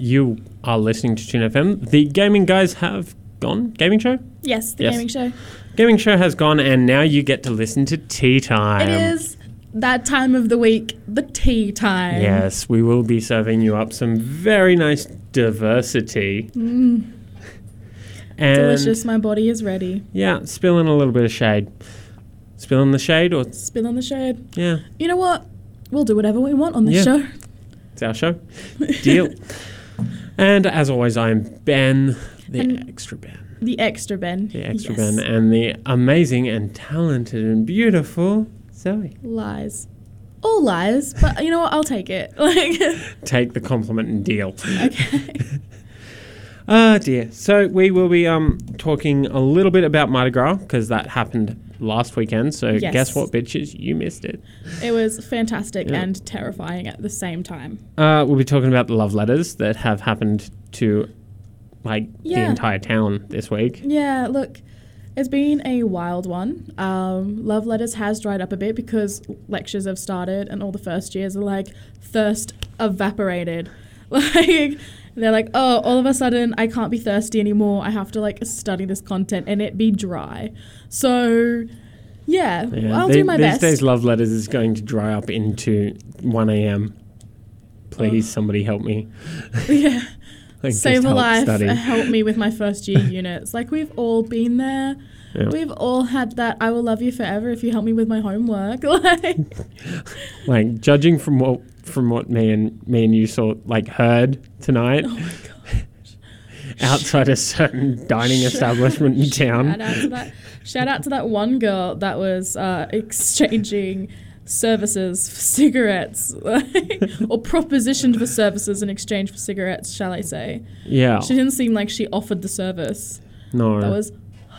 you are listening to Tune FM. The gaming guys have gone. Gaming show? Yes, the Yes. gaming show. Gaming show has gone, and now you get to listen to Tea Time. it is that time of the week, the tea time. Yes, we will be serving you up some very nice diversity. And Mm. Delicious. My body is ready. Yeah, spilling a little bit of shade. Spilling the shade, or Spill on the shade. yeah, You know what? We'll do whatever we want on this Yeah. show. it's our show. Deal. and as always, I'm Ben, the And- extra Ben. The extra Ben. The extra Yes. Ben, and the amazing and talented and beautiful Zoe. Lies. All lies, but you know what? I'll take it. Like, Take the compliment and deal. okay. Ah, dear. So we will be um talking a little bit about Mardi Gras because that happened last weekend. So Yes. guess what, bitches? You missed it. It was fantastic Yeah. and terrifying at the same time. Uh, we'll be talking about the love letters that have happened to like the entire town this week. Yeah, look, it's been a wild one. Um, love letters has dried up a bit because lectures have started and all the first years are like thirst evaporated. Like they're like, oh, all of a sudden I can't be thirsty anymore. I have to like study this content and it be dry. So yeah, I'll the- do my these best. days, love letters is going to dry up into one a.m. Please, Oh. somebody help me. yeah. Like, Save a life, study. help me with my first year units. Like we've all been there. Yeah. We've all had that. I will love you forever if you help me with my homework. Like, Like judging from what from what me and me and you saw like heard tonight oh my god. outside a certain dining establishment in town. Shout out to that. Shout out to that one girl that was uh, exchanging services for cigarettes, or propositioned for services in exchange for cigarettes. Shall I say? Yeah, She didn't seem like she offered the service. no, That was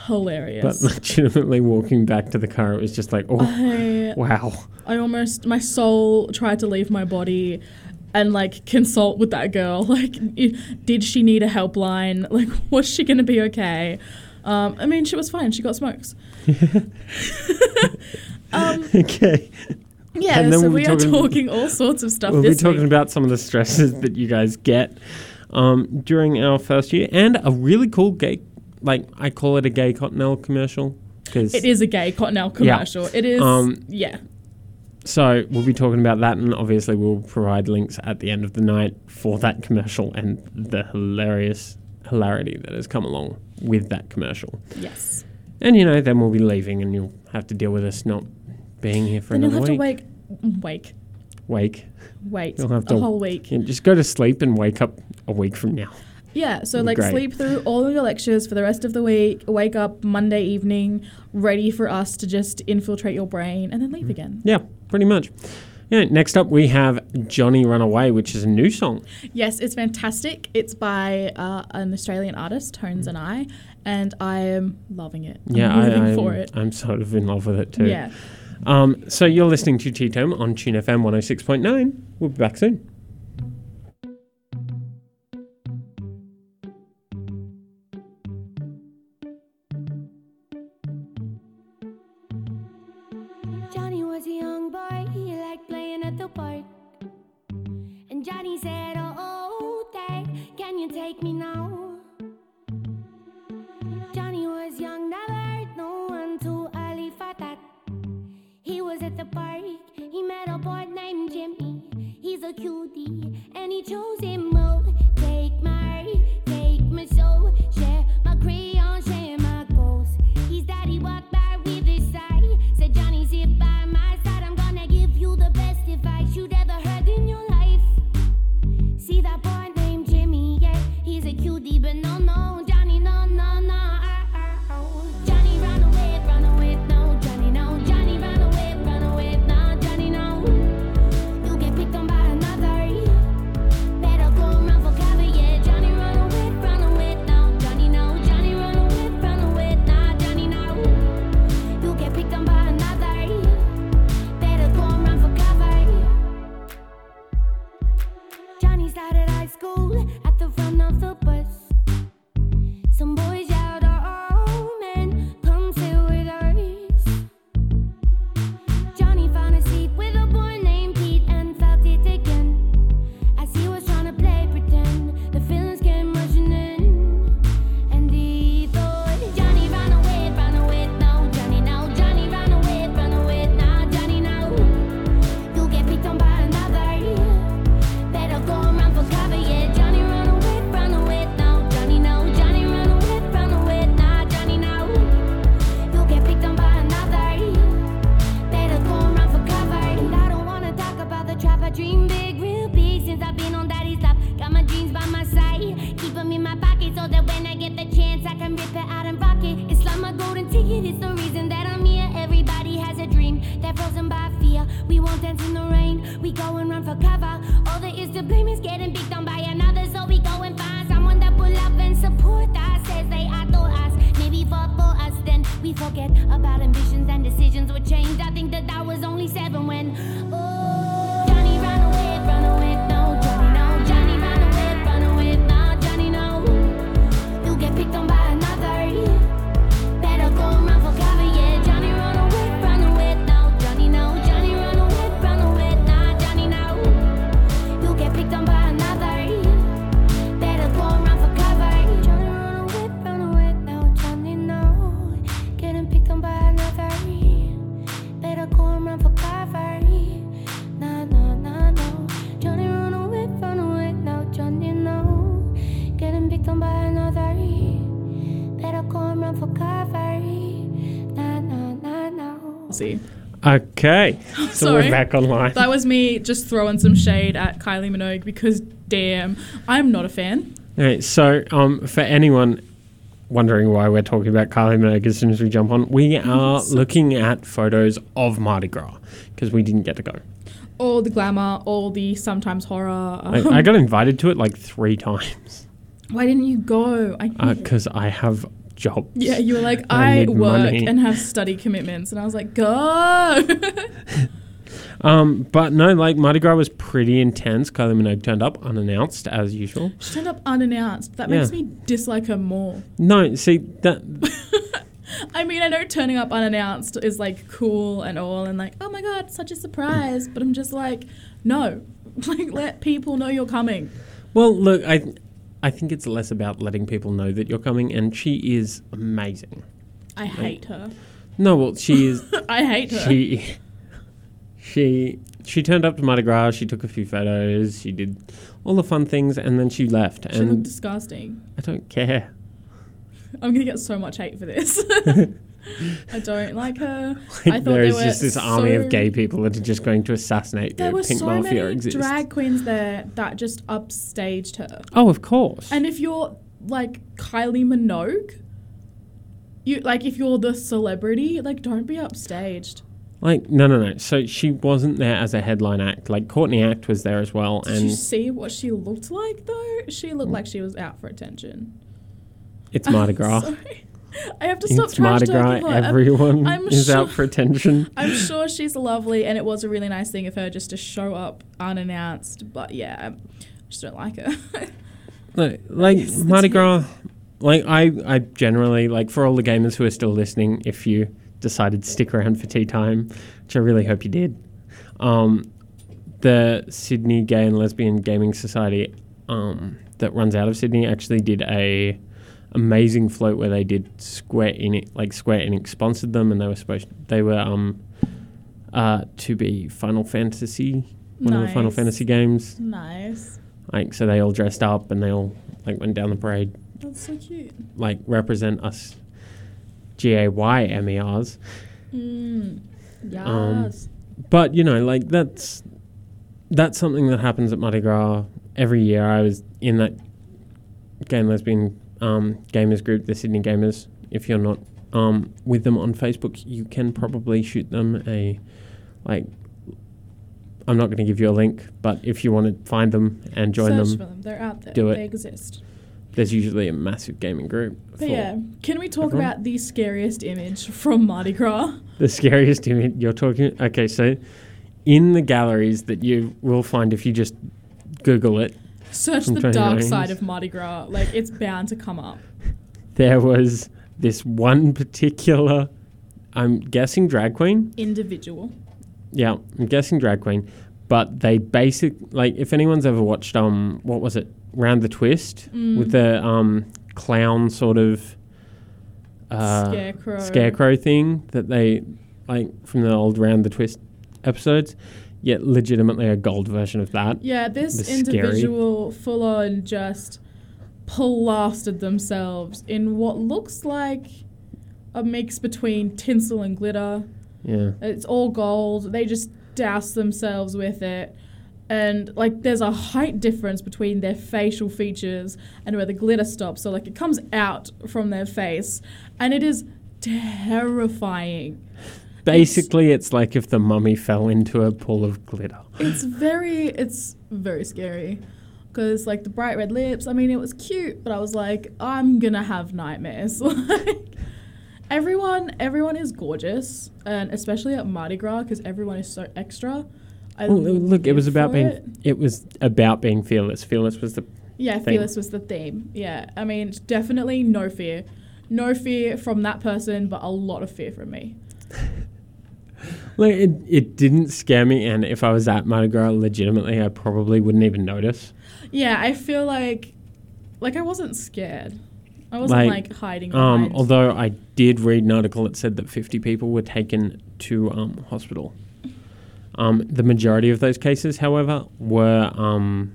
but hilarious. legitimately walking back to the car, it was just like, oh I, wow. I almost my soul tried to leave my body. And like consult with that girl. Like, did she need a helpline? Like, was she gonna be okay? Um, I mean, she was fine. She got smokes. um, okay, Yeah, so we'll we are talking- talking all sorts of stuff we'll be talking week. about some of the stresses that you guys get um, during our first year, and a really cool gay, like I call it a gay cottonelle commercial because It is a gay Cottonelle commercial. Yeah. It is, Um, yeah. So we'll be talking about that, and obviously we'll provide links at the end of the night for that commercial and the hilarious hilarity that has come along with that commercial. Yes. And you know, then we'll be leaving, and you'll have to deal with us not being here for Then you'll another have week. to wake, wake, Wake. wait You'll have a to- whole week. Yeah, just go to sleep and wake up a week from now. Yeah, so like great. sleep through all of your lectures for the rest of the week, wake up Monday evening, ready for us to just infiltrate your brain, and then Mm. leave again. Yeah, pretty much. Yeah. Next up, we have Johnny Runaway, which is a new song. Yes, it's fantastic. It's by uh, an Australian artist, Tones and I, and I am loving it. I'm Yeah, I, I'm, for it. I'm sort of in love with it too. Yeah. Um, so you're listening to Tea Time on Tune FM 106.9. We'll be back soon. cover. All that is to blame is getting beat down by another, so we go and find someone that will love and support us as they adore us. Maybe fought for us, then we forget about ambitions and decisions were changed. I think Okay, so Sorry. we're back online. that was me just throwing some shade at Kylie Minogue because damn, I'm not a fan. All right, so um, for anyone wondering why we're talking about Kylie Minogue as soon as we jump on, we are looking at photos of Mardi Gras because we didn't get to go. All the glamour, all the sometimes horror. I, um, I got invited to it like three times why didn't you go? I because I have jobs. yeah, you were like, I I, work money." and have study commitments, and I was like, go. Um, but no, like Mardi Gras was pretty intense. Kylie Minogue turned up unannounced as usual. she turned up unannounced. That Yeah. makes me dislike her more. No, see that I mean, I know turning up unannounced is like cool and all, and like, oh my god, such a surprise. But I'm just like, no, like let people know you're coming. Well, look, I I think it's less about letting people know that you're coming, and she is amazing. I hate her. No, well, she is. I hate her. she she she turned up to Mardi Gras. She took a few photos. She did all the fun things, and then she left. She looked and disgusting. I don't care. I'm gonna get so much hate for this. I don't like her. Like, I thought there is just this army of gay people that are just going to assassinate There you. were Pink so Mafia many exists. drag queens there that just upstaged her. oh, of course. And if you're like Kylie Minogue, you like if you're the celebrity, like don't be upstaged. like no, no, no. So she wasn't there as a headline act. Like Courtney Act was there as well, Did and you see what she looked like though? She looked like she was out for attention. it's Mardi Gras. I have to stop it's trash Mardi Gras. talking her. I'm- Everyone I'm is out sure- for attention. I'm sure she's lovely, and it was a really nice thing of her just to show up unannounced. But yeah, I just don't like her. Like, like it's Mardi. Gras, like I, I generally like for all the gamers who are still listening, if you decided to stick around for tea time, which I really hope you did, um, the Sydney Gay and Lesbian Gaming Society, um, that runs out of Sydney, actually did a amazing float where they did Square Enix, like Square Enix sponsored them, and they were supposed they were um, uh, to be Final Fantasy, one of the Final Fantasy games. nice. Like so, they all dressed up and they all like went down the parade, That's so cute. like represent us, G A Y M E R S. Mm. Yes. Um, But you know, like that's that's something that happens at Mardi Gras every year. I was in that gay and lesbian um, gamers group, the Sydney Gamers. If you're not um, with them on Facebook, you can probably shoot them a like. I'm not going to give you a link, but if you want to find them and join Search them, for them. They're out there. do it. They exist. there's usually a massive gaming group. But yeah, can we talk everyone? about the scariest image from Mardi Gras? The scariest image you're talking. Okay, so in the galleries that you will find if you just Google it, Search the dark side of Mardi Gras. Like it's bound to come up. there was this one particular, I'm guessing drag queen. Individual. Yeah, I'm guessing drag queen. But they basic like if anyone's ever watched um what was it Round the Twist Mm. with the um clown sort of uh, Scarecrow. scarecrow thing that they like from the old Round the Twist episodes. Yet legitimately a gold version of that. Yeah, this scary. individual full on just plastered themselves in what looks like a mix between tinsel and glitter. Yeah. It's all gold. They just douse themselves with it. And like there's a height difference between their facial features and where the glitter stops. So like it comes out from their face and it is terrifying. Basically, it's like if the mummy fell into a pool of glitter. It's very it's very scary. Cause like the bright red lips, I mean it was cute, but I was like, I'm gonna have nightmares. like everyone everyone is gorgeous, and especially at Mardi Gras because everyone is so extra. I Well, look, it was about being it. it was about being fearless. Fearless was the Yeah, thing. fearless was the theme. Yeah, I mean, definitely no fear. No fear from that person, but a lot of fear from me. like it, it didn't scare me and if I was at Mardi Gras legitimately I probably wouldn't even notice. Yeah, I feel like like I wasn't scared. I wasn't Like, like, hiding Um, behind. although I did read an article that said that 50 people were taken to um, hospital. Um, the majority of those cases, however, were um,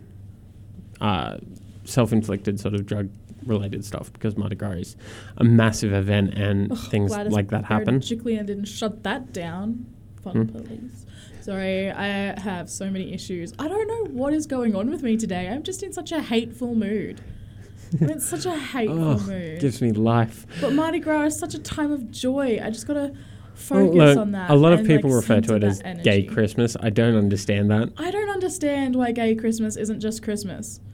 uh, self-inflicted sort of drug-related stuff because Mardi Gras is a massive event and things like that happen. Berejiklian didn't shut that down. Fun hmm. police. Sorry, I have so many issues. I don't know what is going on with me today. I'm just in such a hateful mood. I'm in such a hateful Oh, mood. gives me life. But Mardi Gras is such a time of joy. I just gotta Well, focus look, on that. a lot of people like, refer to it as that gay. Christmas. I don't understand that. I don't understand why gay Christmas isn't just Christmas.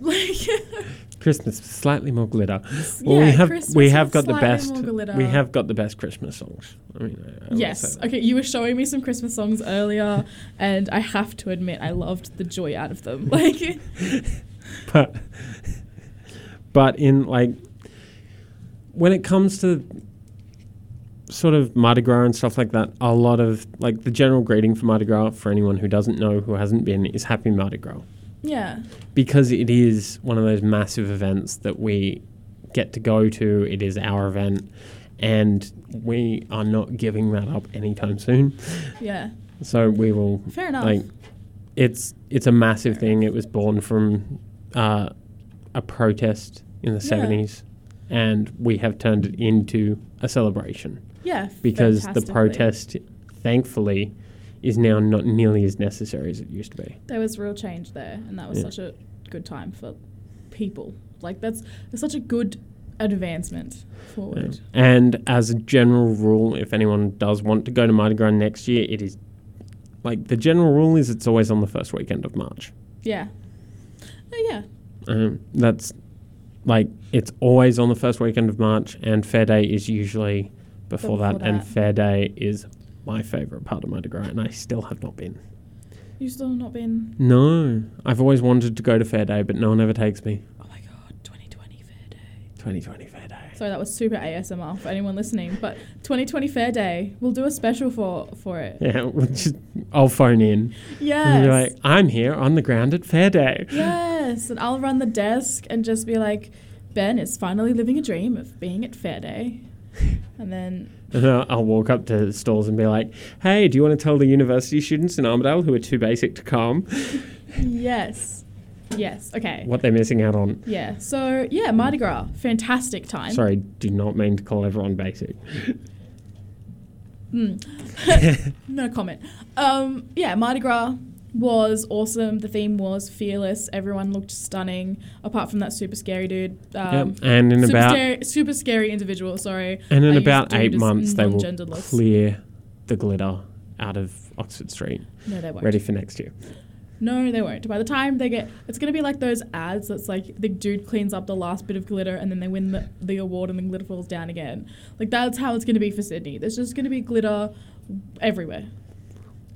Like, Christmas slightly more glitter. Well, we have Christmas we have got the best we have got the best Christmas songs. I mean, I yes. Okay, you were showing me some Christmas songs earlier, and I have to admit, I loved the joy out of them. Like, but but in like when it comes to sort of Mardi Gras and stuff like that, a lot of like the general greeting for Mardi Gras for anyone who doesn't know who hasn't been is Happy Mardi Gras yeah, because it is one of those massive events that we get to go to. It is our event. And we are not giving that up anytime soon. yeah. So we will Fair enough. like it's it's a massive thing. It was born from uh, a protest in the Yeah. seventies, and we have turned it into a celebration yeah. because the protest, thankfully, is now not nearly as necessary as it used to be. There was real change there, and that was Yeah. such a good time for people. Like, that's, that's such a good advancement forward. And as a general rule, if anyone does want to go to Mardi Gras next year, it is like the general rule is it's always on the first weekend of March. Yeah. Oh, yeah. Um, that's like it's always on the first weekend of March, and Fair Day is usually before, Before that, And. Fair Day is my favorite part of Mardi Gras, and I still have not been. You still not been. No, I've always wanted to go to Fair Day, but no one ever takes me. Oh my god, 2020 Fair Day. 2020 Fair Day. Sorry, that was super ASMR for anyone listening. But 2020 Fair Day, we'll do a special for for it. Yeah, we'll just I'll phone in and Yes. be like, I'm here on the ground at Fair Day. yes, and I'll run the desk and just be like, Ben is finally living a dream of being at Fair Day, and then And I'll, I'll walk up to stalls and be like, Hey, do you want to tell the university students in Armidale who are too basic to come yes, yes, okay, what they're missing out on? yeah. So yeah, Mardi Gras, fantastic time. Sorry, do not mean to call everyone basic. Mm. no comment. Um, yeah, Mardi Gras was awesome. The theme was fearless. Everyone looked stunning, apart from that super scary dude. Um, Yep. And in super, about scary, super scary individual. Sorry. and in I about eight months they will clear the glitter out of Oxford Street, No, they won't. ready for next year. No, they won't. By the time they get, it's gonna be like those ads that's like the dude cleans up the last bit of glitter and then they win the, the award and the glitter falls down again. Like that's how it's gonna be for Sydney. There's just gonna be glitter everywhere.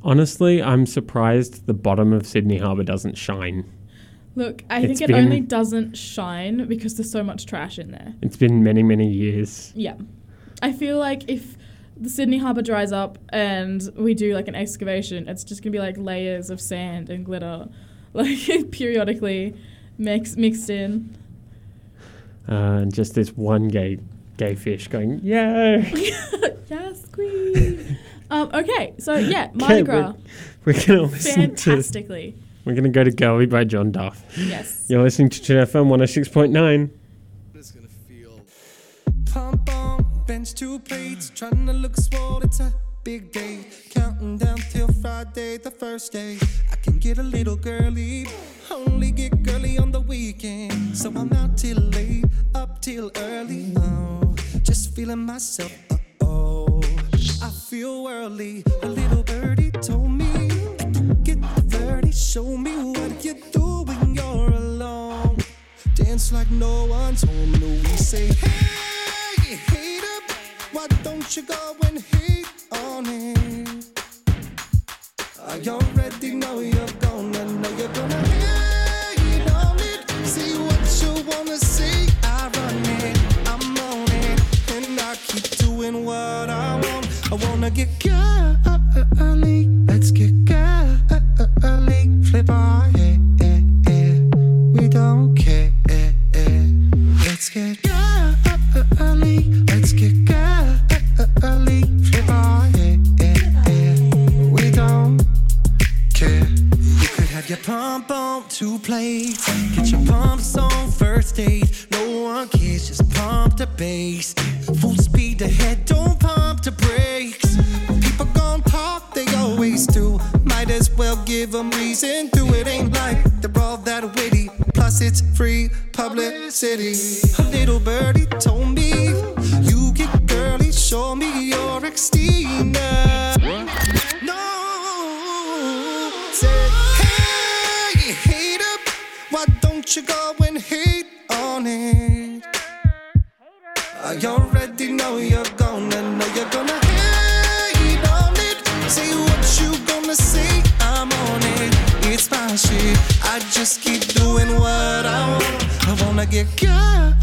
Honestly, I'm surprised the bottom of Sydney Harbour doesn't shine. Look, I It's think it been- only doesn't shine because there's so much trash in there. It's been many, many years. Yeah. I feel like if the Sydney Harbour dries up and we do like an excavation, it's just gonna be like layers of sand and glitter, like periodically mix, mixed in. Uh, and just this one gay gay fish going, yay! yes, queen. Um, okay, so yeah, Mardi Okay, Gras, We're gonna listen to. We're gonna go to Girly by John Duff. Yes. You're listening to Tune FM 106.9. It's gonna feel. Pump on, bench two plates, trying to look swole. It's a big day, counting down till Friday, the first day. I can get a little girly, only get girly on the weekend. So I'm out till late, up till early. Oh, just feeling myself. Uh I feel worldly. A little birdie told me, get 30, show me what you do when you're alone. Dance like no one's home, and we say, Hey, you hater, Why don't you go and hate on it? I already know you're gonna know you're gonna hate on it. See what you wanna see. I run it, I'm on it, and I keep doing what I. I wanna get girly, let's get girly. Flip our hair, we don't care. Let's get girly, let's get girly. Flip our hair, we don't care. You could have your pump on two plates. Get your pumps on first date. No one cares, just pump the bass. Full speed ahead, don't pump the brakes. People gon' talk, they always do. Might as well give them reason to. It ain't like they're all that witty. Plus, it's free publicity. A little birdie told me, You get girly, show me your extina. No, say, hey, hater, why don't you go and hate on it? I already know you're gonna know you're gonna hate on it. Say what you gonna say, I'm on it. It's my shit. I just keep doing what I want. I wanna get girly.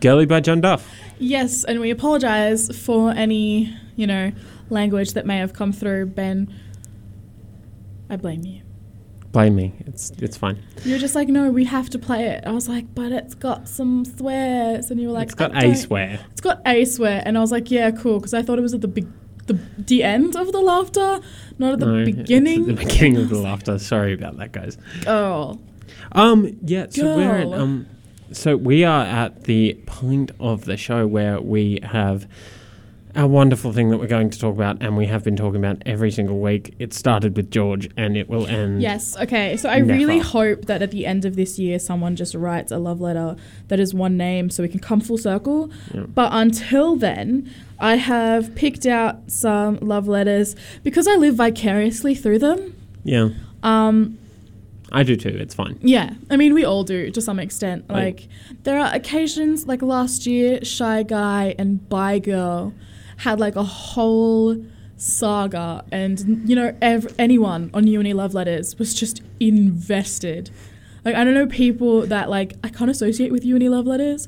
Girly by John Duff. Yes, and we apologize for any, you know, language that may have come through. Ben, I blame you. Blame me. It's it's fine. You're just like, no, we have to play it. I was like, but it's got some swears, and you were like, it's got a swear. It's got a swear, and I was like, yeah, cool, because I thought it was at the big, the the end of the laughter, not at the No, beginning. at the beginning of the laughter. Sorry about that, guys. oh, Um, yeah, so we're at, um, so we are at the point of the show where we have a wonderful thing that we're going to talk about, and we have been talking about every single week. It started with George, and it will end. Yes. Okay. So I really hope that at the end of this year, someone just writes a love letter that is one name, so we can come full circle. Yeah. But until then, I have picked out some love letters because I live vicariously through them. Yeah, Um, I do too. It's fine. yeah, I mean we all do to some extent. Like- Like there are occasions, like last year, shy guy and bi girl had like a whole saga, and you know ev- anyone on uni love letters was just invested. Like I don't know people that like I can't associate with uni love letters,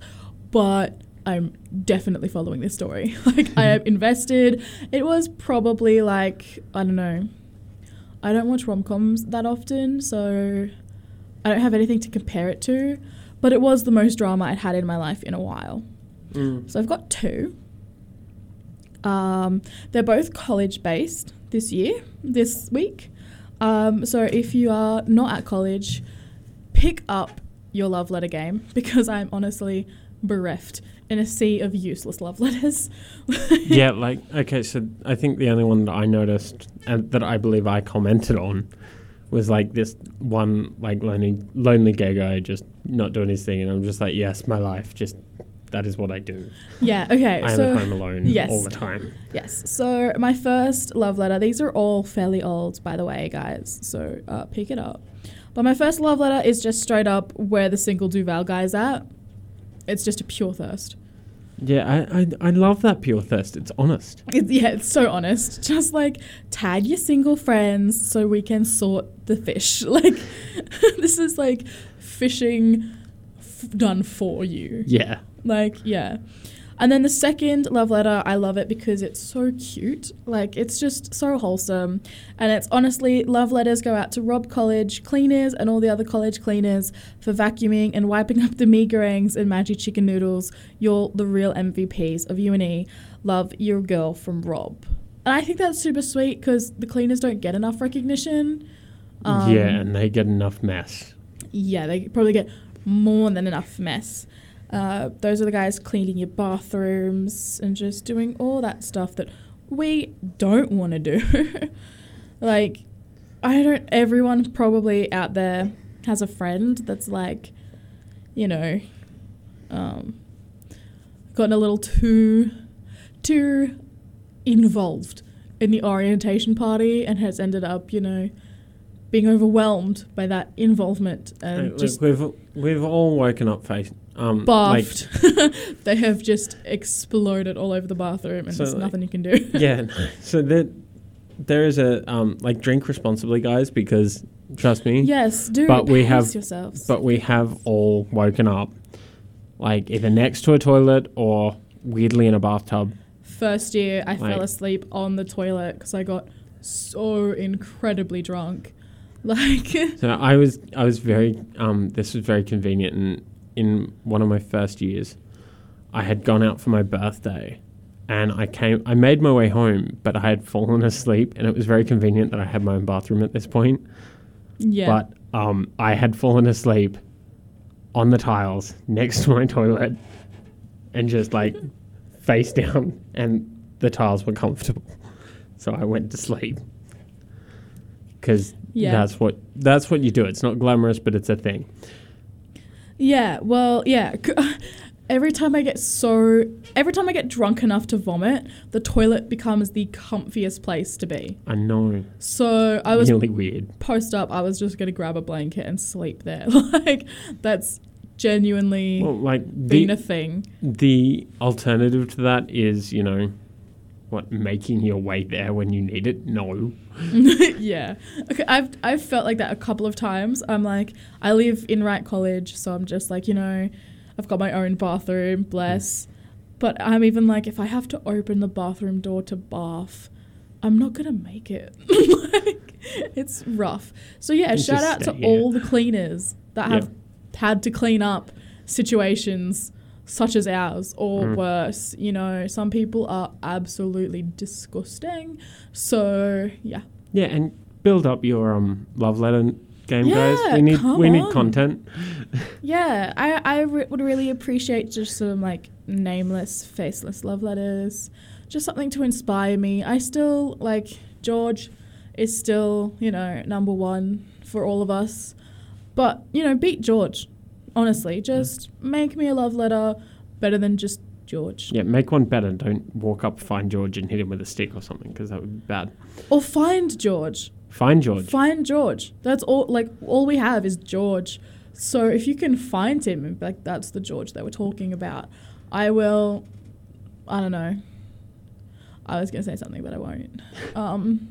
but I'm definitely following this story. like I mm-hmm. am invested. It was probably like I don't know. I don't watch rom coms that often, so I don't have anything to compare it to. But it was the most drama I'd had in my life in a while. So I've got two. Um, they're both college based this year, this week. Um, so if you are not at college, pick up your love letter game because I'm honestly bereft in a sea of useless love letters. yeah, like okay, so I think the only one that I noticed and that I believe I commented on was like this one like lonely lonely gay guy just not doing his thing, and I'm just like, yes, my life, just that is what I do. yeah, okay. I am so at home alone yes. all the time. Yes. So my first love letter. These are all fairly old, by the way, guys. So uh, pick it up. But my first love letter is just straight up where the single Duval guy's at. It's just a pure thirst. Yeah, I, I I love that pure thirst. It's honest. It's, yeah, it's so honest. Just like tag your single friends so we can sort the fish. Like this is like fishing f- done for you. Yeah. Like yeah. And then the second love letter, I love it because it's so cute. Like it's just so wholesome. And it's honestly love letters go out to Robb College cleaners and all the other college cleaners for vacuuming and wiping up the mee and Maggi chicken noodles. You're the real MVPs of UNE. Love your girl from Robb. And I think that's super sweet because the cleaners don't get enough recognition. Um, yeah, and they get enough mess. yeah, they probably get more than enough mess. Uh, those are the guys cleaning your bathrooms and just doing all that stuff that we don't want to do. like, I don't, everyone probably out there has a friend that's like, you know, um, gotten a little too, too involved in the orientation party and has ended up, you know, being overwhelmed by that involvement and just we've we've all woken up face um like they have just exploded all over the bathroom, and So, there's like- nothing you can do. yeah. no. So there there is a um like drink responsibly, guys, because trust me. yes, do. But we have- yourselves. But we have all woken up, like either next to a toilet or weirdly in a bathtub. First year, I Like- fell asleep on the toilet because I got so incredibly drunk. Like, So I was I was very um this was very convenient and in one of my first years I had gone out for my birthday and I came I made my way home but I had fallen asleep and it was very convenient that I had my own bathroom at this point. yeah, But um I had fallen asleep on the tiles next to my toilet and just like face down and the tiles were comfortable. So I went to sleep. Cuz Yeah. that's what that's what you do. It's not glamorous, but it's a thing. Yeah. Well, yeah. Every time I get so, every time I get drunk enough to vomit, the toilet becomes the comfiest place to be. I know. So I was really weird. post up. I was just gonna grab a blanket and sleep there. like that's genuinely Well, like been the a thing. the alternative to that is, you know, what making your way there when you need it. No. yeah. Okay, I've I've felt like that a couple of times. I'm like, I live in Wright College, so I'm just like, you know, I've got my own bathroom, bless. But I'm even like, if I have to open the bathroom door to bath, I'm not gonna make it. like, it's rough. So yeah, shout out to all the cleaners that Yeah. have had to clean up situations such as ours or Mm. worse. You know, some people are absolutely disgusting. So yeah. Yeah, and build up your um love letter game, guys. Yeah, We need we need content. Yeah, I, I re- would really appreciate just some like nameless, faceless love letters. Just something to inspire me. I still like George is still, you know, number one for all of us. But, you know, beat George. Honestly, just make me a love letter better than just George. Yeah, make one better. Don't walk up, find George, and hit him with a stick or something, because that would be bad. Or find George. Find George. Find George. That's all. Like all we have is George. So if you can find him, and like that's the George that we're talking about, I will. I don't know. I was gonna say something, but I won't. Um,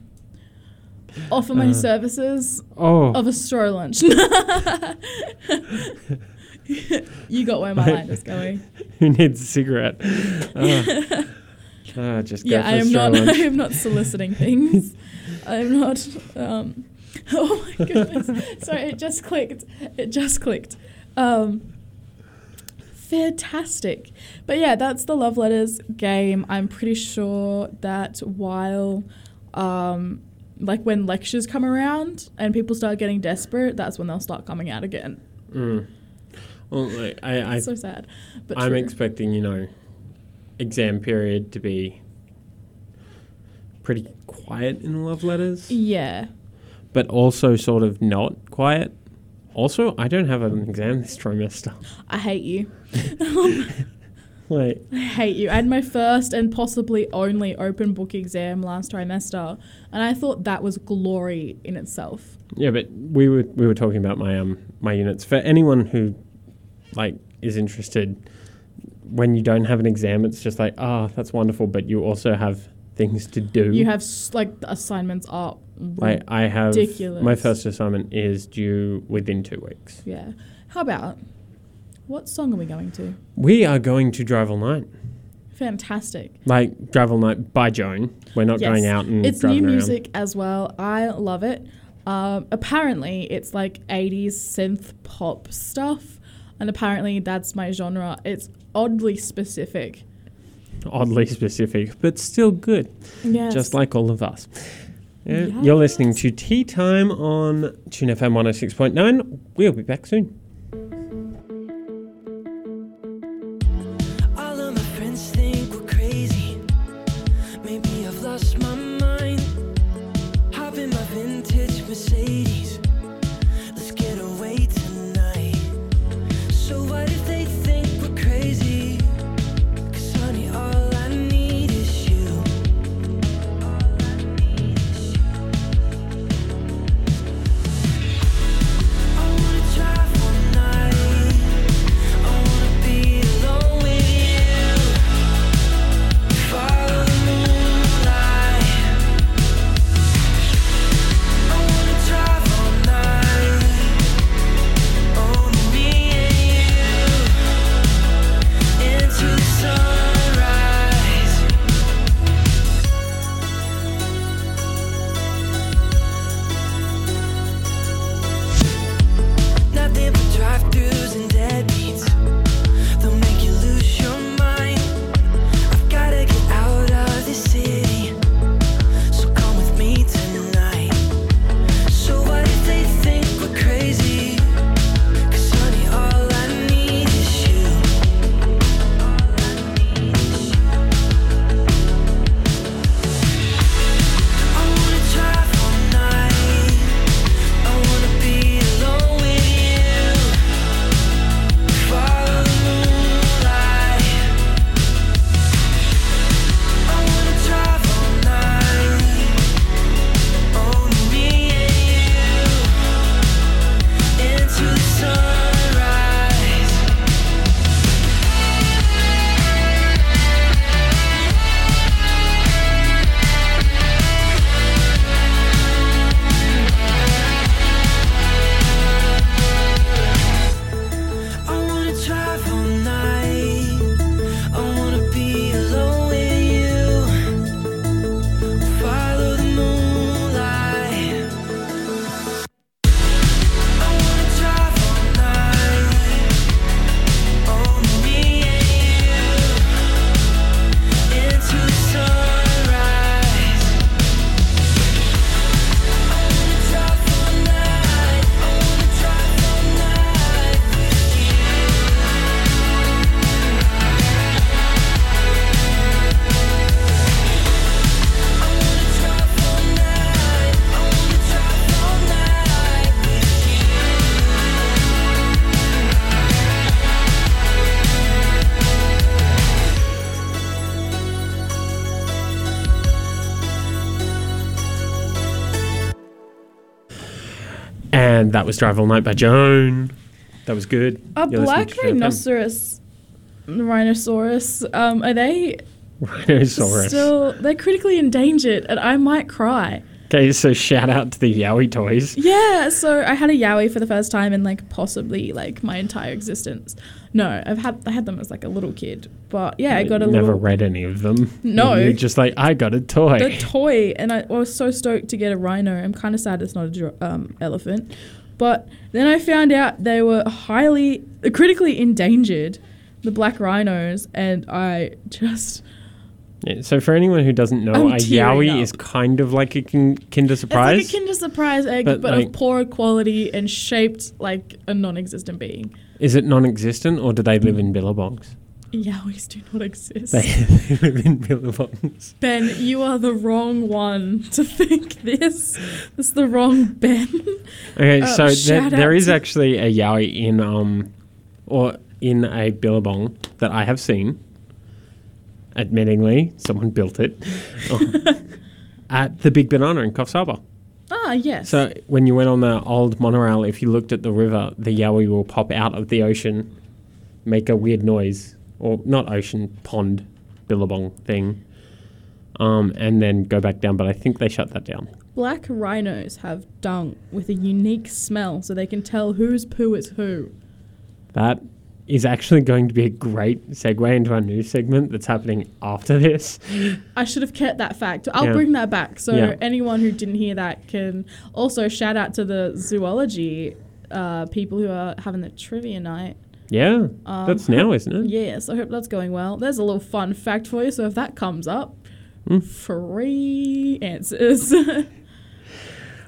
offer my Uh. services oh, of a stroll lunch. you got where my mind is going. who needs a cigarette? Ah. Ah, just yeah, I am not. I am not soliciting things. I'm not. Um, oh my goodness! Sorry, it just clicked. It just clicked. Um, fantastic, but yeah, that's the love letters game. I'm pretty sure that while, um, like when lectures come around and people start getting desperate, that's when they'll start coming out again. Mm. Well, like, I, I so sad. But I'm true. expecting, you know, exam period to be pretty quiet in love letters, yeah. but also sort of not quiet. Also, I don't have an exam this trimester. I hate you. Like, I hate you. I had my first and possibly only open book exam last trimester, and I thought that was glory in itself. yeah, but we were we were talking about my um my units for anyone who like is interested, when you don't have an exam, it's just like, ah, that's wonderful, but you also have things to do. You have like the assignments are like I have ridiculous. my first assignment is due within two weeks. yeah. How about what song are we going to? We are going to drive all night. Fantastic. Like drive all night by Joan. We're not Yes. going out and It's new around. music as well. I love it. Um, apparently, it's like 80s synth pop stuff, and apparently that's my genre. It's oddly specific. Oddly specific, but still good. Yes. just like all of us. Yeah, You're listening to Tea Time on Tune FM 106.9. We'll be back soon. All of my friends think we're crazy. Maybe I've lost my mind. That was Drive All Night by Joan. That was good. A You're black to Tune FM. rhinoceros, rhinoceros. Um, are they Rhinoceros. still? They're critically endangered, and I might cry. Okay, so shout out to the Yowie toys. Yeah, so I had a Yowie for the first time in like possibly like my entire existence. No, I've had I had them as like a little kid, but yeah, I got a Never little read any of them. No. You're just like, I got a toy. the toy, and I was so stoked to get a rhino. I'm kind of sad it's not a um, elephant, but then I found out they were highly critically endangered, the black rhinos, and I just Yeah, so for anyone who doesn't know, I'm a Yowie up. is kind of like a kin- Kinder Surprise. it's like a Kinder Surprise egg, But, but, like- of poor quality and shaped like a non-existent being. is it non-existent or do they live in billabongs? Yowies do not exist. They, they live in billabongs. Ben, you are the wrong one to think this. That's the wrong Ben. Okay, Um, so there, there is actually a Yowie in um, or in a billabong that I have seen. Admittingly, someone built it um, at the Big Banana in Coffs Harbour. ah, yes. So when you went on the old monorail, if you looked at the river, the Yowie will pop out of the ocean make a weird noise, or not ocean, pond, billabong thing, um, and then go back down. But I think they shut that down. Black rhinos have dung with a unique smell so they can tell whose poo is who. That is actually going to be a great segue into our new segment that's happening after this. I should have kept that fact. I'll Yeah. bring that back so Yeah. anyone who didn't hear that can also shout out to the zoology uh, people who are having the trivia night. Yeah, Um, that's now, isn't it? Yes, I hope that's going well. There's a little fun fact for you. So if that comes up, Mm. free answers.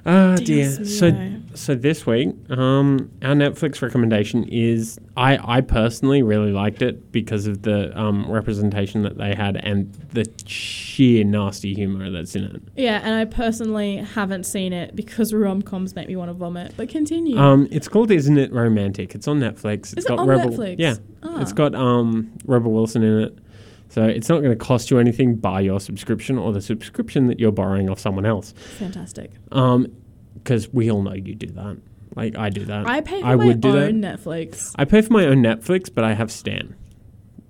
Ah, Dios dear. So, so this week, um, our Netflix recommendation is I, I personally really liked it because of the um, representation that they had and the sheer nasty humor that's in it. yeah, and I personally haven't seen it because rom coms make me want to vomit. But continue. Um, it's called Isn't It Romantic? It's on Netflix. It's Is it got on Rebel. Netflix? Yeah, Ah. it's got um, Rebel Wilson in it. So it's not going to cost you anything by your subscription or the subscription that you're borrowing off someone else. Fantastic. Um, because we all know you do that. Like I do that. I pay for I my would do that. own Netflix. I pay for my own Netflix, but I have Stan,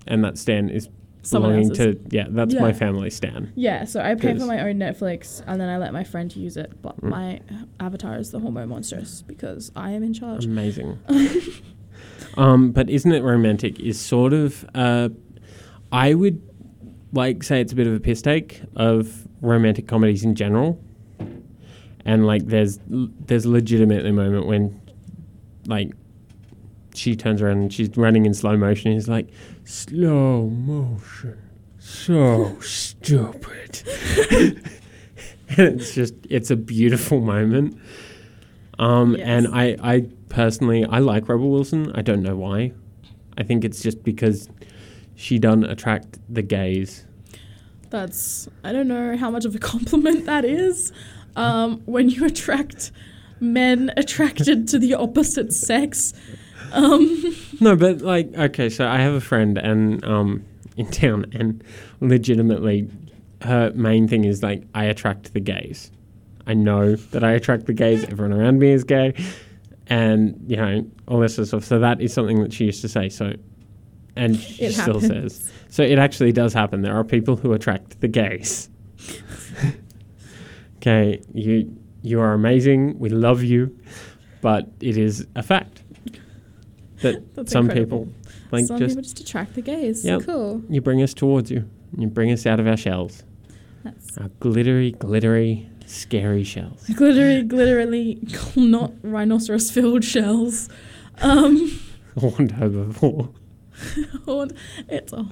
and that Stan is Someone belonging else's. to yeah, that's my Yeah. family Stan. Yeah, so I pay for my own Netflix and then I let my friend use it. But Mm. my avatar is the hormone monstress because I am in charge. Amazing. um, but isn't it romantic? Is sort of uh, I would like say it's a bit of a piss take of romantic comedies in general, and like there's there's legitimately a moment when like she turns around and she's running in slow motion and he's like slow motion. So stupid. And it's just it's a beautiful moment. Um and i i personally i like rebel wilson. I don't know why. I think it's just because she doesn't attract the gays That's I don't know how much of a compliment that is. Um, when you attract men attracted to the opposite sex. Um, No, but like, okay, so I have a friend and um in town, and legitimately, her main thing is like, I attract the gays. I know that I attract the gays. Everyone around me is gay, and you know all this sort of stuff. So that is something that she used to say. So, and she It still happens. says. So it actually does happen. There are people who attract the gays. okay, you you are amazing. We love you, but it is a fact that That's some incredible. people like some just people just attract the gays. Cool. you bring us towards you. You bring us out of our shells, That's our glittery, glittery, scary shells. glittery, glitterily not rhinoceros filled shells. Um, Horned herbivore, horned- it's a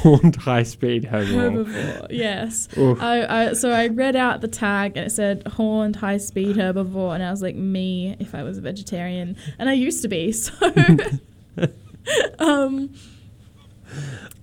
horned high-speed herbivore. herbivore. Yes. I, I so I read out the tag and it said horned high speed herbivore and I was like me if I was a vegetarian and I used to be so um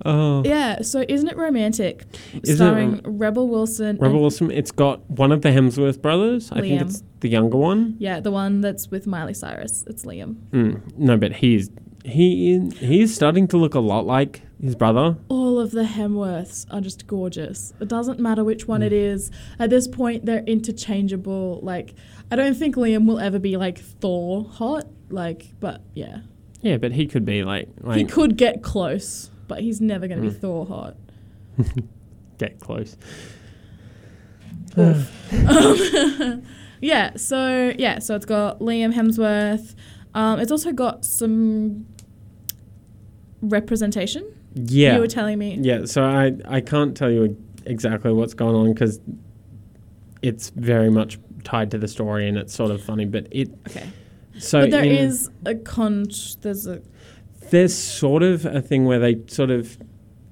Oh, yeah so isn't it romantic Isn't it starring Rebel Wilson Rebel Wilson. It's got one of the Hemsworth brothers. I think Liam. it's the younger one. yeah the one that's with Miley Cyrus it's Liam Mm, no, but he's he he is starting to look a lot like his brother. all of the Hemsworths are just gorgeous it doesn't matter which Mm. one it is at this point they're interchangeable like I don't think Liam will ever be like Thor hot like but yeah Yeah, but he could be like like he could get close, but he's never going to be Mm. Thor hot. get close. Um, yeah, so yeah, so it's got Liam Hemsworth. Um, it's also got some representation. Yeah, You were telling me. Yeah, so I, I can't tell you exactly what's going on because it's very much tied to the story and it's sort of funny. But it Okay. so but there is a con. There's a there's sort of a thing where they sort of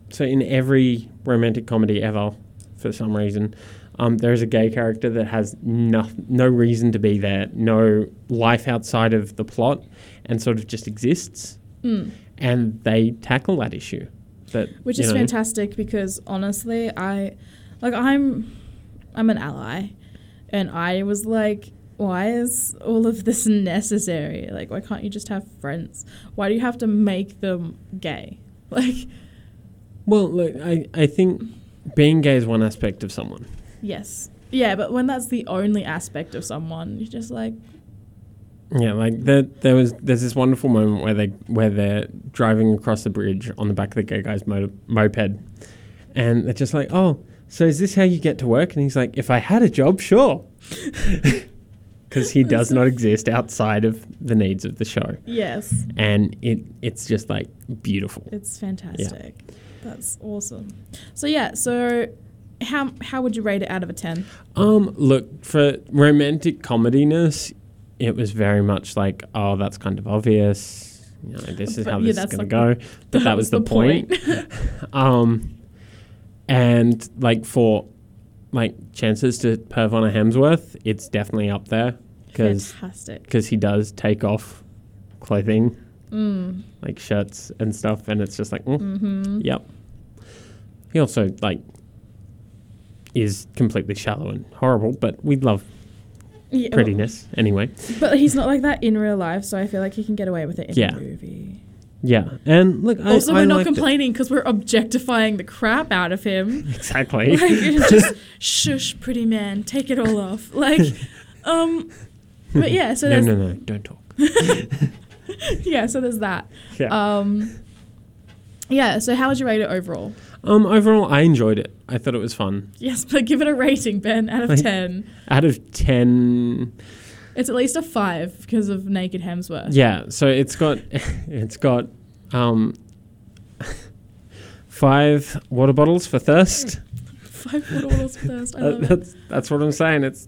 so in every romantic comedy ever, for some reason, um, there is a gay character that has no no reason to be there, no life outside of the plot, and sort of just exists, mm, and they tackle that issue. That which is know, fantastic because honestly, I like I'm I'm an ally, and I was like. Why is all of this necessary? Like, why can't you just have friends? Why do you have to make them gay? Like, Well, look, I, I think being gay is one aspect of someone. Yes. Yeah, but when that's the only aspect of someone, you're just like, Yeah, like there, there was there's this wonderful moment where they where they're driving across the bridge on the back of the gay guy's mo- moped, and they're just like, "Oh, so is this how you get to work?" And he's like, "If I had a job, sure," because he does not exist outside of the needs of the show, Yes, and it it's just like beautiful. it's fantastic. That's awesome. So yeah, so how how would you rate it out of a ten? Um, look for romantic comediness, it was very much like, oh, that's kind of obvious. You know, this is But how yeah, this is going to go. But that, was, the, point. point. um, and like for like chances to perv on a Hemsworth, it's definitely up there because Fantastic. because he does take off clothing Mm. like shirts and stuff, and it's just like, mm, Mm-hmm. yep. He also like is completely shallow and horrible, but we love Yeah, well, prettiness anyway. But he's not like that in real life, so I feel like he can get away with it in Yeah. the movie. Yeah, and look, I, Also, I we're not complaining because we're objectifying the crap out of him. Exactly. like just shush, pretty man, take it all off. Like, um, but yeah. So no, no, no, don't talk. yeah. So there's that. Yeah. Um, yeah. So how would you rate it overall? Um, overall, I enjoyed it. I thought it was fun. Yes, but give it a rating, Ben, out of Like- ten. Out of ten, It's at least a five because of Naked Hemsworth. yeah. So it's got, it's got, um, five water bottles for thirst. Five water bottles first. I love it. that's that's what I'm saying. It's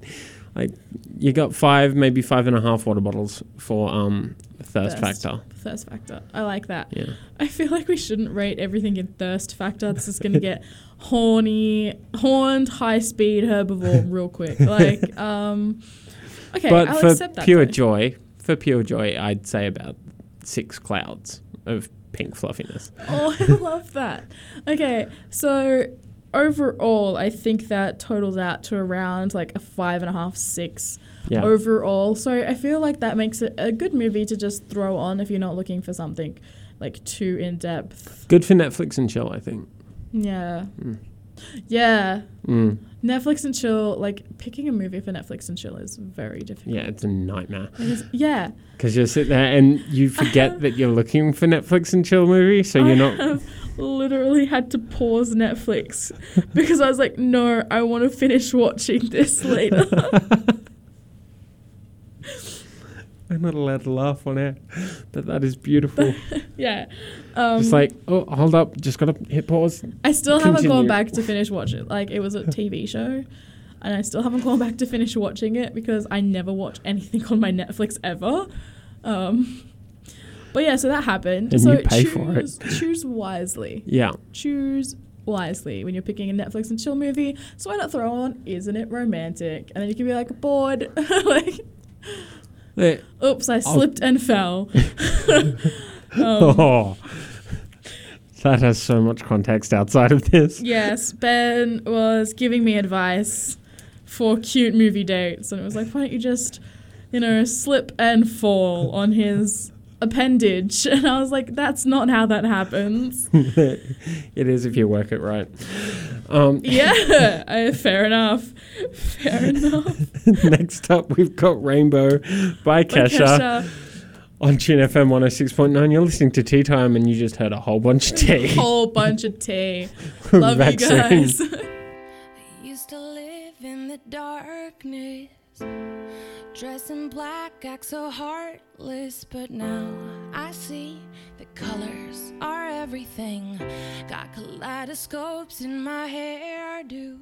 like you got five, maybe five and a half water bottles for um thirst, Thirst. factor. Thirst factor. I like that. Yeah. I feel like we shouldn't rate everything in thirst factor. This is gonna get horny, horned, high speed herbivore real quick. Like, um, okay, but I'll for accept that. pure though. joy, for pure joy, I'd say about six clouds of pink fluffiness. Oh, I love that. Okay, so overall, I think that totals out to around like a five and a half, six Yeah. overall. So I feel like that makes it a good movie to just throw on if you're not looking for something like too in depth. Good for Netflix and chill, I think. Yeah. Yeah. Mm. Netflix and chill, like picking a movie for Netflix and chill is very difficult. Yeah, it's a nightmare It is- yeah. because you sit there and you forget that you're looking for Netflix and chill movie, so you're I not. have literally had to pause Netflix because I was like, no, I want to finish watching this later. I'm not allowed to laugh on air, but that is beautiful. yeah. Um, Just like, oh, hold up, just gotta hit pause. I still haven't gone back to finish watching. It. Like it was a TV show, and I still haven't gone back to finish watching it because I never watch anything on my Netflix ever. Um, but yeah, so that happened. And so you pay choose, for it. choose wisely. Yeah, Choose wisely when you're picking a Netflix and chill movie. So why not throw on "Isn't It Romantic?" and then you can be like bored, like, Eh, "Oops, I slipped and fell." um, oh, that has so much context outside of this. Yes, Ben was giving me advice for cute movie dates, and it was like, why don't you just, you know, slip and fall on his appendage? And I was like, that's not how that happens. it is if you work it right. Um, yeah, I, fair enough. Fair enough. next up, we've got Rainbow by But Kesha, on Tune FM 106.9. You're listening to Tea Time, and you just heard a whole bunch of tea. A whole bunch of tea. Love you guys. I used to live in the darkness, dress in black, act so heartless. But now I see the colors are everything. Got kaleidoscopes in my hairdo.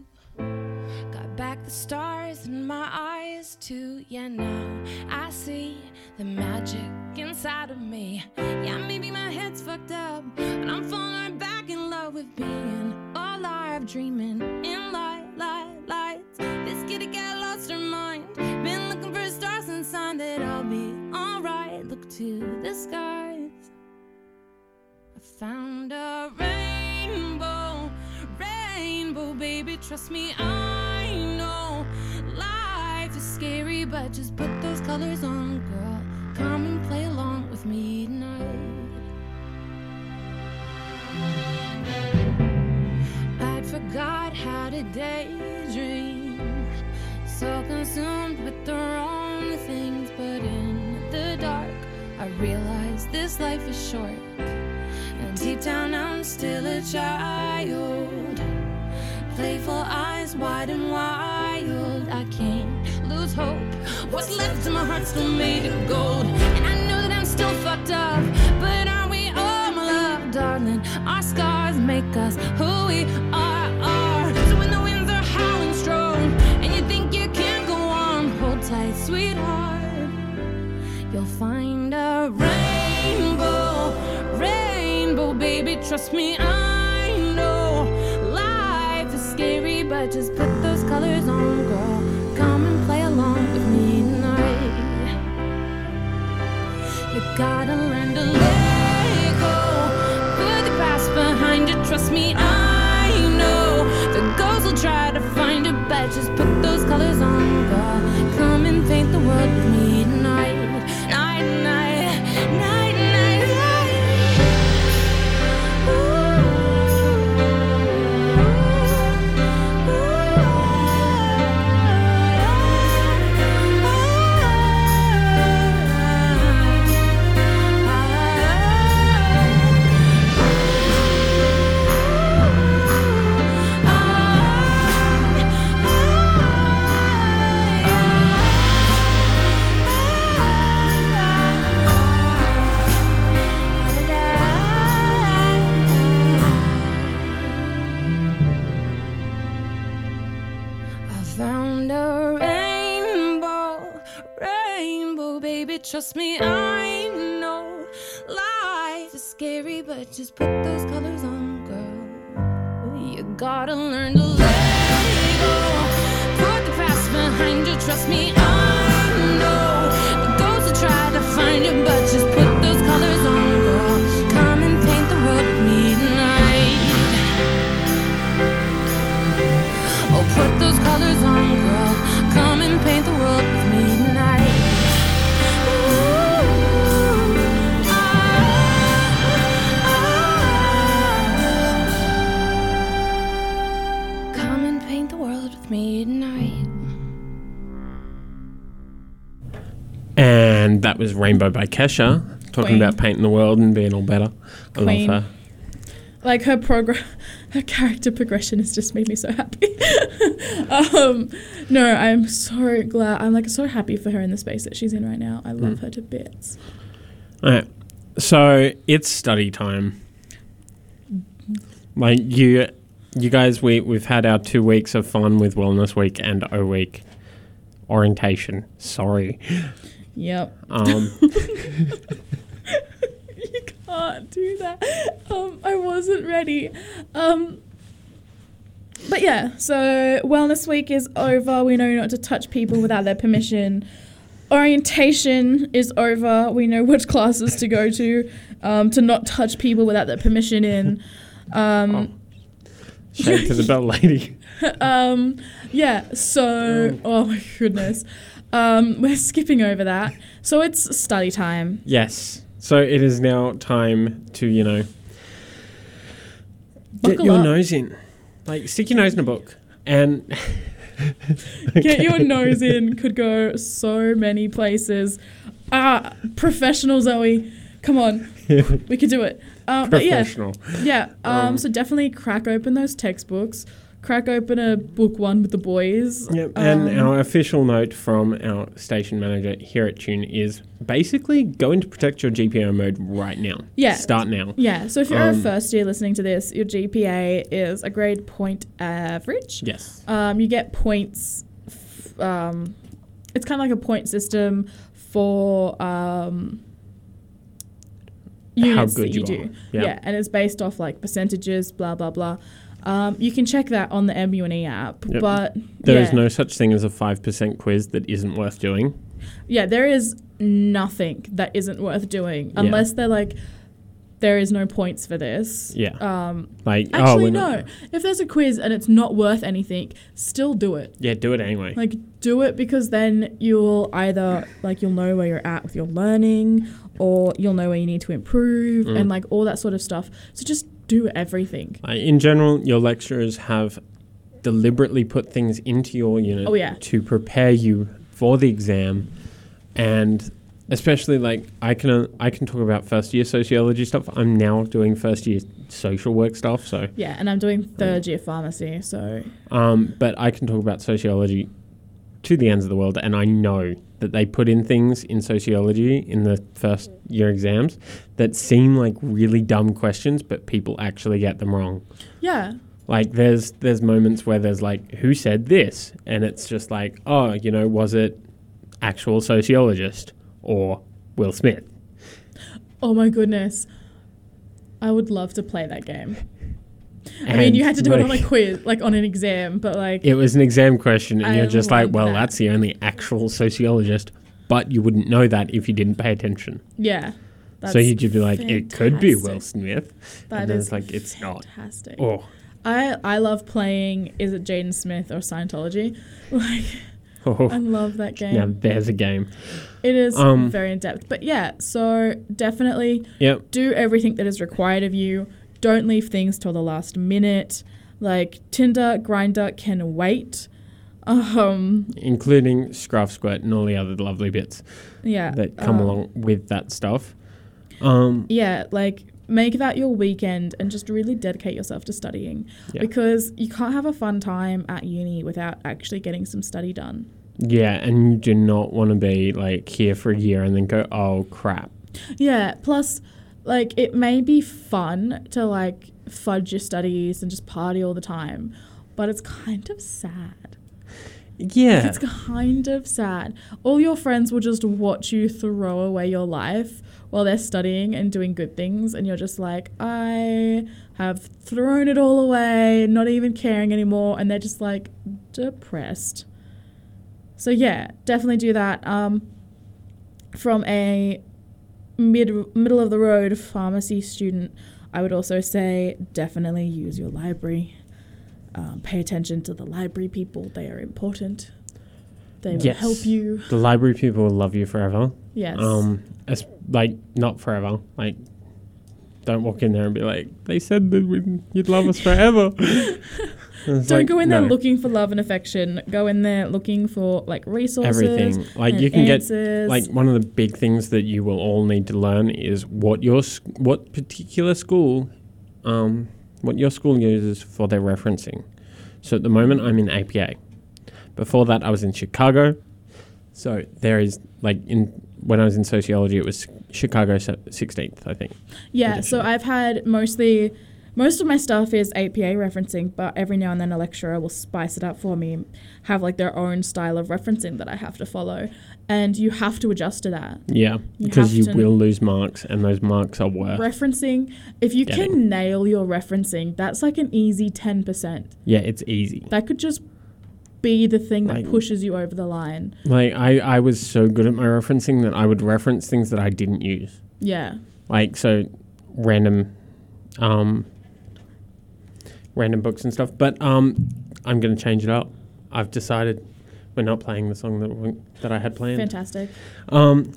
Got back the stars in my eyes too. Yeah, now I see the magic inside of me. Yeah, maybe my head's fucked up, but I'm falling back in love with being alive, dreaming to the skies. I found a rainbow, rainbow, baby. Trust me, I know life is scary, but just put those colors on, girl. Come and play along with me tonight. I'd forgot how to daydream. So consumed with the wrong realize this life is short. And deep down, I'm still a child. Playful eyes wide and wild. I can't lose hope. What's left of my heart's still made of gold. And I know that I'm still fucked up. But are we all my love, darling? Our scars make us who we are. are. So when the winds are howling strong and you think you can't go on, hold tight, sweetheart. You'll find a rainbow, rainbow, baby. Trust me, I know life is scary, but just put those colors on, girl. Come and play along with me tonight. You gotta learn to let go. Put the past behind you. Trust me, I know the ghosts will try to find you, but just put those colors on, girl. Come and paint the world with me Rainbow by Kesha, talking Queen. about painting the world and being all better. I Queen. love her. like her progress her character progression has just made me so happy um no i'm so glad i'm like so happy for her in the space that she's in right now i love her to bits All right. So it's study time. Like you, you guys, we we've had our two weeks of fun with Wellness Week and O Week orientation. Sorry. Yep. Um, you can't do that. Um i wasn't ready. Um but yeah so wellness week is over. We know not to touch people without their permission. Orientation is over. We know which classes to go to um, to not touch people without their permission in. Um, shade to the bell lady. um, yeah, so, oh my goodness. Um, we're skipping over that. So it's study time. Yes. So it is now time to you know get your up. nose in, like stick your nose in a book and Get your nose in could go so many places. Ah, professional Zoe. Come on. We could do it. Uh, but yeah, professional. yeah. Um, Um, so definitely crack open those textbooks. Crack open a book one with the boys. Yep. And Um, our official note from our station manager here at Tune is basically go into protect your GPA mode right now. Yeah. Start now. Yeah, so if you're a Um, first year listening to this, your GPA is a grade point average. Yes. Um, you get points. F- um, it's kind of like a point system for um, How good you, you do. are. Yeah. Yeah. and it's based off like percentages, blah blah blah. Um, you can check that on the myUNE app, Yep. but There is yeah. no such thing as a 5% quiz that isn't worth doing. yeah, there is nothing that isn't worth doing unless they're like, there is no points for this. Yeah. Um, Like, oh, Actually, we're no. not- If there's a quiz and it's not worth anything, still do it. Yeah, do it anyway. Like, do it because then you'll either, like, you'll know where you're at with your learning or you'll know where you need to improve Mm. and, like, all that sort of stuff. So just do everything. In general, your lecturers have deliberately put things into your unit Oh, yeah. to prepare you for the exam. And especially like I can uh, I can talk about first year sociology stuff. I'm now doing first year social work stuff, so Yeah, and I'm doing third year pharmacy, so um, but I can talk about sociology to the ends of the world, and I know that they put in things in sociology in the first year exams that seem like really dumb questions, but people actually get them wrong. yeah. Like there's there's moments where there's like who said this, and it's just like oh you know was it actual sociologist or Will Smith? Oh my goodness. I would love to play that game. I mean, you had to do it on a quiz, like on an exam, but like, It was an exam question, and I you're just like, well, that. that's the only actual sociologist, but you wouldn't know that if you didn't pay attention. yeah. so you'd just be like, it could be Will. Smith. That and then it's like, it's not. fantastic. Oh, I I love playing. Is it Jaden Smith or Scientology? Like, I oh. love that game. now there's a game. It is Um, very in depth. But yeah, so definitely Yep. do everything that is required of you. Don't leave things till the last minute. Like Tinder, Grindr can wait. Um, Including Scruff Squirt and all the other lovely bits yeah. that come um, along with that stuff. Um, Yeah, like make that your weekend and just really dedicate yourself to studying Yeah. because you can't have a fun time at uni without actually getting some study done. yeah, and you do not want to be like here for a year and then go, oh crap. Yeah, plus like it may be fun to like fudge your studies and just party all the time, but it's kind of sad. Yeah. It's kind of sad. All your friends will just watch you throw away your life while they're studying and doing good things, and you're just like, I have thrown it all away, not even caring anymore, and they're just like depressed. So yeah, definitely do that. Um, from a mid middle of the road pharmacy student, I would also say definitely use your library. Um, pay attention to the library people; they are important. They will Yes. help you. the library people will love you forever. Yes. Um, as, like not forever. Like, don't walk in there and be like, they said that you'd love us forever. Don't like, go in there no, looking for love and affection. Go in there looking for like resources. everything. Like you can answers. get like one of the big things that you will all need to learn is what your what particular school, um, what your school uses for their referencing. So at the moment, I'm in APA. Before that, I was in Chicago. So there is like in when I was in sociology, it was Chicago sixteenth, I think. Yeah, so. I've had mostly most of my stuff is APA referencing, but every now and then a lecturer will spice it up for me, have like their own style of referencing that I have to follow, and you have to adjust to that. Yeah, You because you will lose marks, and those marks are worth. Referencing, if you Getting. can nail your referencing, that's like an easy 10%. yeah, it's easy. That could just be the thing that Like- pushes you over the line. Like I, I was so good at my referencing that I would reference things that I didn't use. Yeah. Like so, random, um, random books and stuff. But um, I'm gonna change it up. I've decided we're not playing the song that we, that I had planned. Fantastic. Um,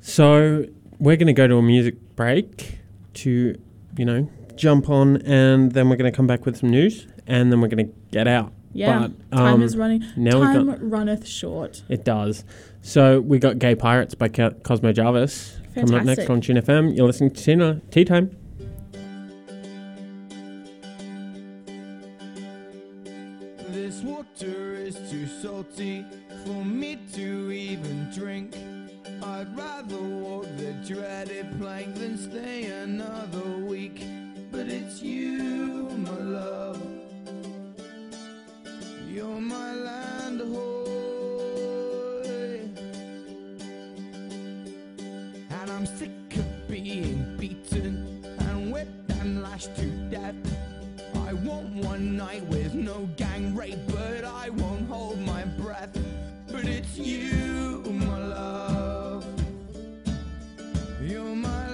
so we're going to go to a music break to, you know, jump on, and then we're going to come back with some news, and then we're going to get out. Yeah. But, time um, is running. now Time got- runneth short. It does. So we got "Gay Pirates" by Cosmo Jarvis coming up next on Tune FM. You're listening to Tina Tea Time. Salty for me to even drink. I'd rather walk the dreaded plank than stay another week. But it's you, my love. You're my land ahoy. And I'm sick of being beaten and whipped and lashed to death. I want one night with no gang rape, but I won't hold my breath. But it's you, my love. You're my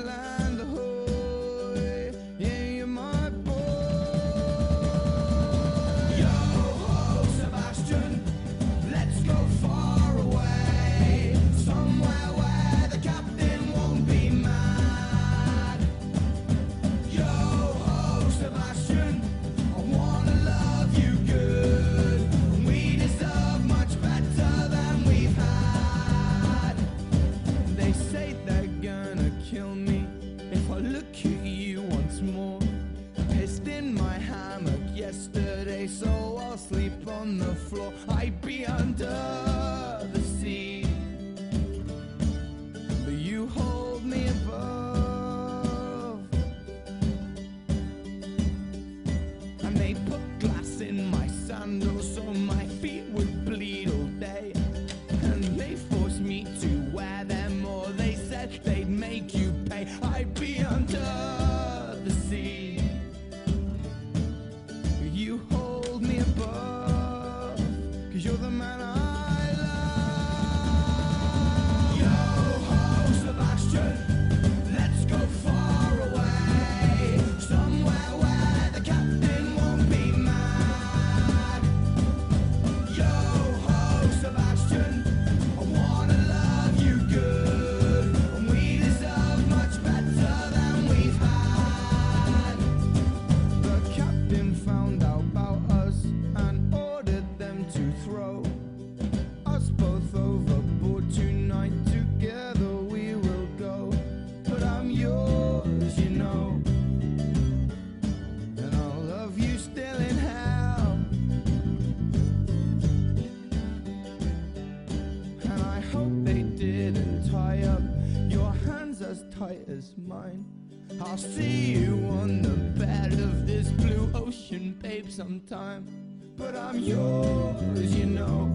floor. I'd see you on the bed of this blue ocean, babe, sometime. But I'm yours, you know.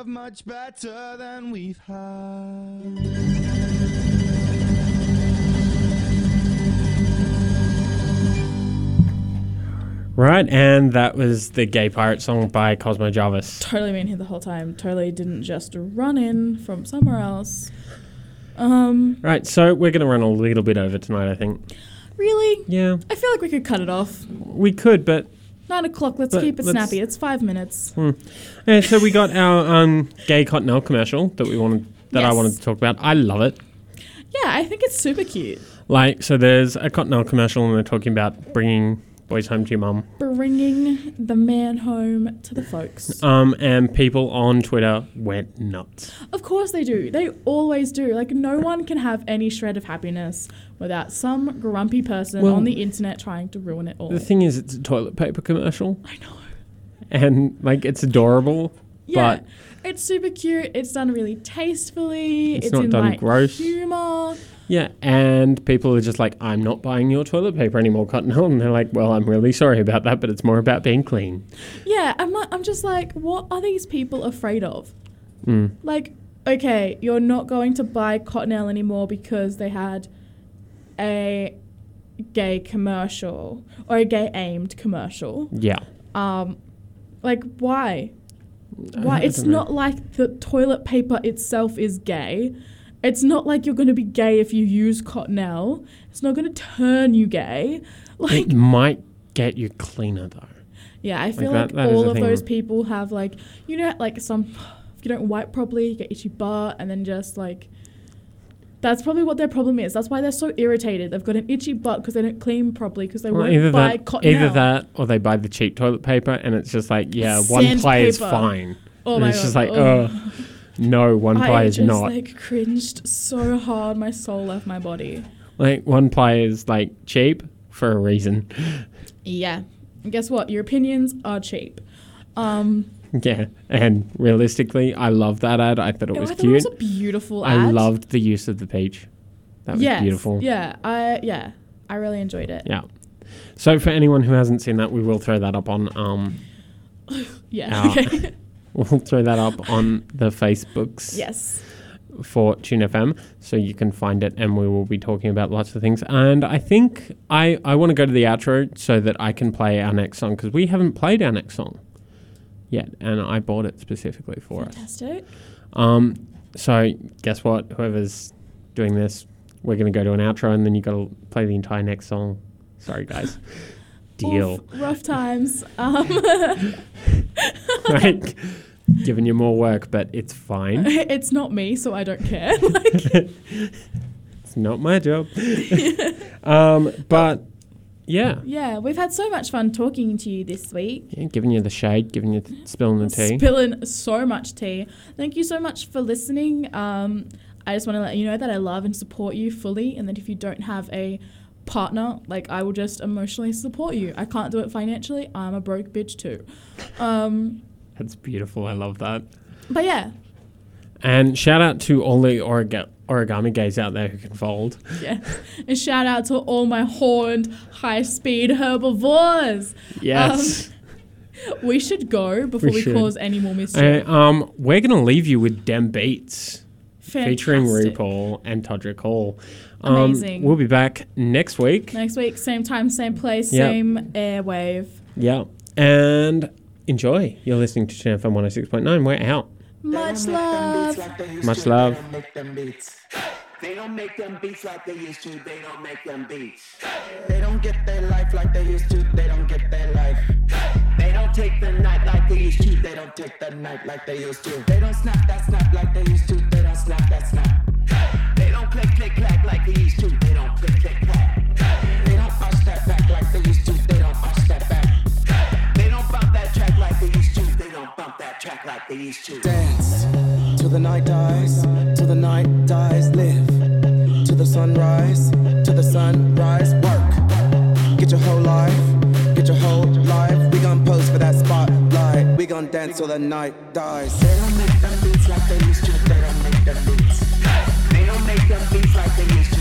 Deserve much better than we've had. Right, and that was the Gay Pirate song by Cosmo Jarvis. Totally been here the whole time. Totally didn't just run in from somewhere else. Um, Right, so we're going to run a little bit over tonight, I think. really? Yeah, I feel like we could cut it off. we could, but Nine o'clock. Let's But keep it let's- snappy. It's five minutes. yeah, so we got our um, gay Cottonelle commercial that we wanted that I Yes. wanted to talk about. I love it. Yeah, I think it's super cute. Like, so there's a Cottonelle commercial, and they're talking about bringing boys home to your mum. Bringing the man home to the folks. Um, and people on Twitter went nuts. Of course they do. They always do. Like no one can have any shred of happiness without some grumpy person Well- on the internet trying to ruin it all. The thing is, it's a toilet paper commercial, I know. and like it's adorable, Yeah. but it's super cute. It's done really tastefully. It's It's, not in done like gross. humor. yeah, and people are just like, I'm not buying your toilet paper anymore, Cottonelle, and they're like, well, I'm really sorry about that, but it's more about being clean. Yeah, I'm like, I'm just like, what are these people afraid of? Mm. Like, okay, you're not going to buy Cottonelle anymore because they had a gay commercial or a gay aimed commercial. Yeah. Um, like why? Why? It's know. not like the toilet paper itself is gay. It's not like you're going to be gay if you use Cottonelle. It's not going to turn you gay. Like, It might get you cleaner though. yeah, I feel that- like that is all of thing. those people have like, you know, like some, if you don't wipe properly, you get itchy butt, and then just like, that's probably what their problem is. That's why they're so irritated. They've got an itchy butt because they don't clean properly because they Well, won't either buy that, Cottonelle. either that, or they buy the cheap toilet paper, and it's just like, yeah, one ply is fine. Oh and my it's God. just like, oh. oh, no, one ply I is just not. like cringed so hard, my soul left my body. Like one ply is like cheap for a reason. Yeah. And guess what? Your opinions are cheap. Um, Yeah, and realistically, I love that ad. I thought it oh, was I thought cute. it was a beautiful ad. I loved the use of the peach. That was yes, beautiful. Yeah, I yeah, I really enjoyed it. Yeah. So for anyone who hasn't seen that, we will throw that up on um Yeah. Our- Okay. we'll throw that up on the Facebooks yes. for Tune FM, so you can find it, and we will be talking about lots of things. And I think I I want to go to the outro so that I can play our next song because we haven't played our next song yet, and I bought it specifically for us. Fantastic. Um, so guess what? Whoever's doing this, we're going to go to an outro, and then you got to play the entire next song. Sorry, guys. Deal. Oof, rough times. Um, like giving you more work, but it's fine. it's not me, so I don't care. like, It's not my job. um, but yeah, yeah, we've had so much fun talking to you this week. yeah, giving you the shade, giving you the, spilling the tea. Spilling so much tea. Thank you so much for listening. Um, I just want to let you know that I love and support you fully, and that if you don't have a partner, like I will just emotionally support you. I can't do it financially. I'm a broke bitch too. Um, That's beautiful. I love that. but yeah, And shout out to the origa- origami gays out there who can fold. yeah. and shout out to all my horned, high-speed herbivores. Yes. We should go before We we, cause any more mischief. Uh, um, we're gonna leave you with Dem Beats featuring RuPaul and Todrick Hall. Um, Amazing. We'll be back next week. Next week, same time, same place, Yep. same airwave. Yeah, and enjoy. You're listening to FM 106.9. We're out. Much love. Much love. They don't make them beats like they used to. They don't make them beats. They don't get their life like they used to. They don't get their life. They don't take the night like they used to. They don't take the night like they used to. They don't snap that snap like they used to. They don't snap that snap. They don't click click clack like they used to. They don't click click clack. They don't arch that back like they used to. Like they used to. Dance till the night dies, till the night dies. Live to the sunrise, to the sunrise. Work, get your whole life, get your whole life. We gon' pose for that spotlight. We gon' dance till the night dies. They don't make them beats like they used to. They don't make them beats. They don't make them beats like they used to.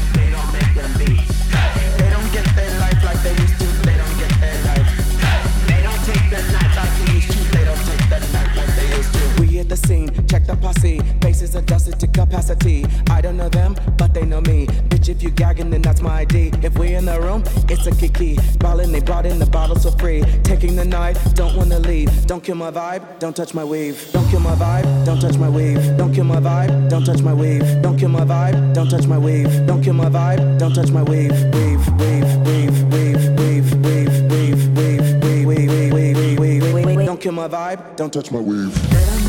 The scene, check the posse. Faces adjusted to capacity. I don't know them, but they know me. Bitch, if you gagging, then that's my ID. If we in the room, it's a kiki. Ballin', they brought in the bottles for free. Taking the night, don't wanna leave. Don't kill my vibe, don't touch my weave. Don't kill my vibe, don't touch my weave. Don't kill my vibe, don't touch my weave. Don't kill my vibe, don't touch my weave. Don't kill my vibe, don't touch my weave. Weave, weave, weave, weave, weave, weave, weave, weave, weave, weave, weave, weave, weave, weave. Don't kill my vibe, don't touch my weave.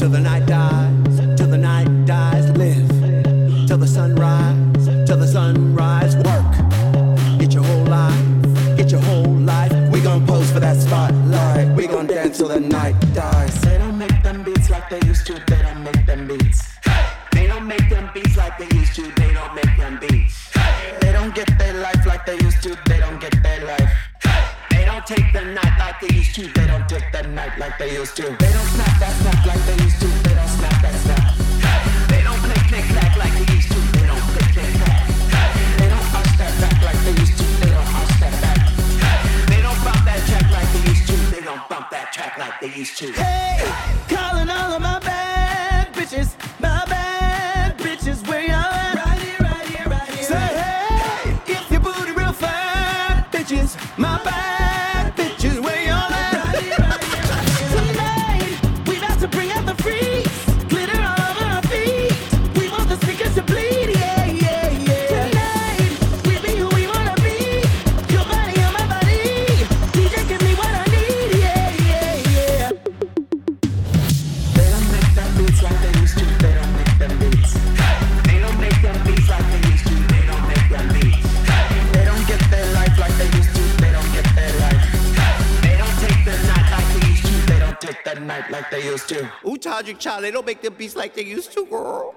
Till the night dies, till the night dies. live Till the sunrise, till the sunrise. work Get your whole life, get your whole life. we gon' pose for that spotlight we gon' dance till the night dies They don't make them beats like they used to. Like they used to. They don't snap that snap like they used to. They don't snap that snap. They don't click click clack like they used to. They don't click click clack. They don't arch that back like they used to. They don't arch that back. They don't bump that track like they used to. They don't bump that track like they used to. hey Child, they don't make them beats like they used to, girl.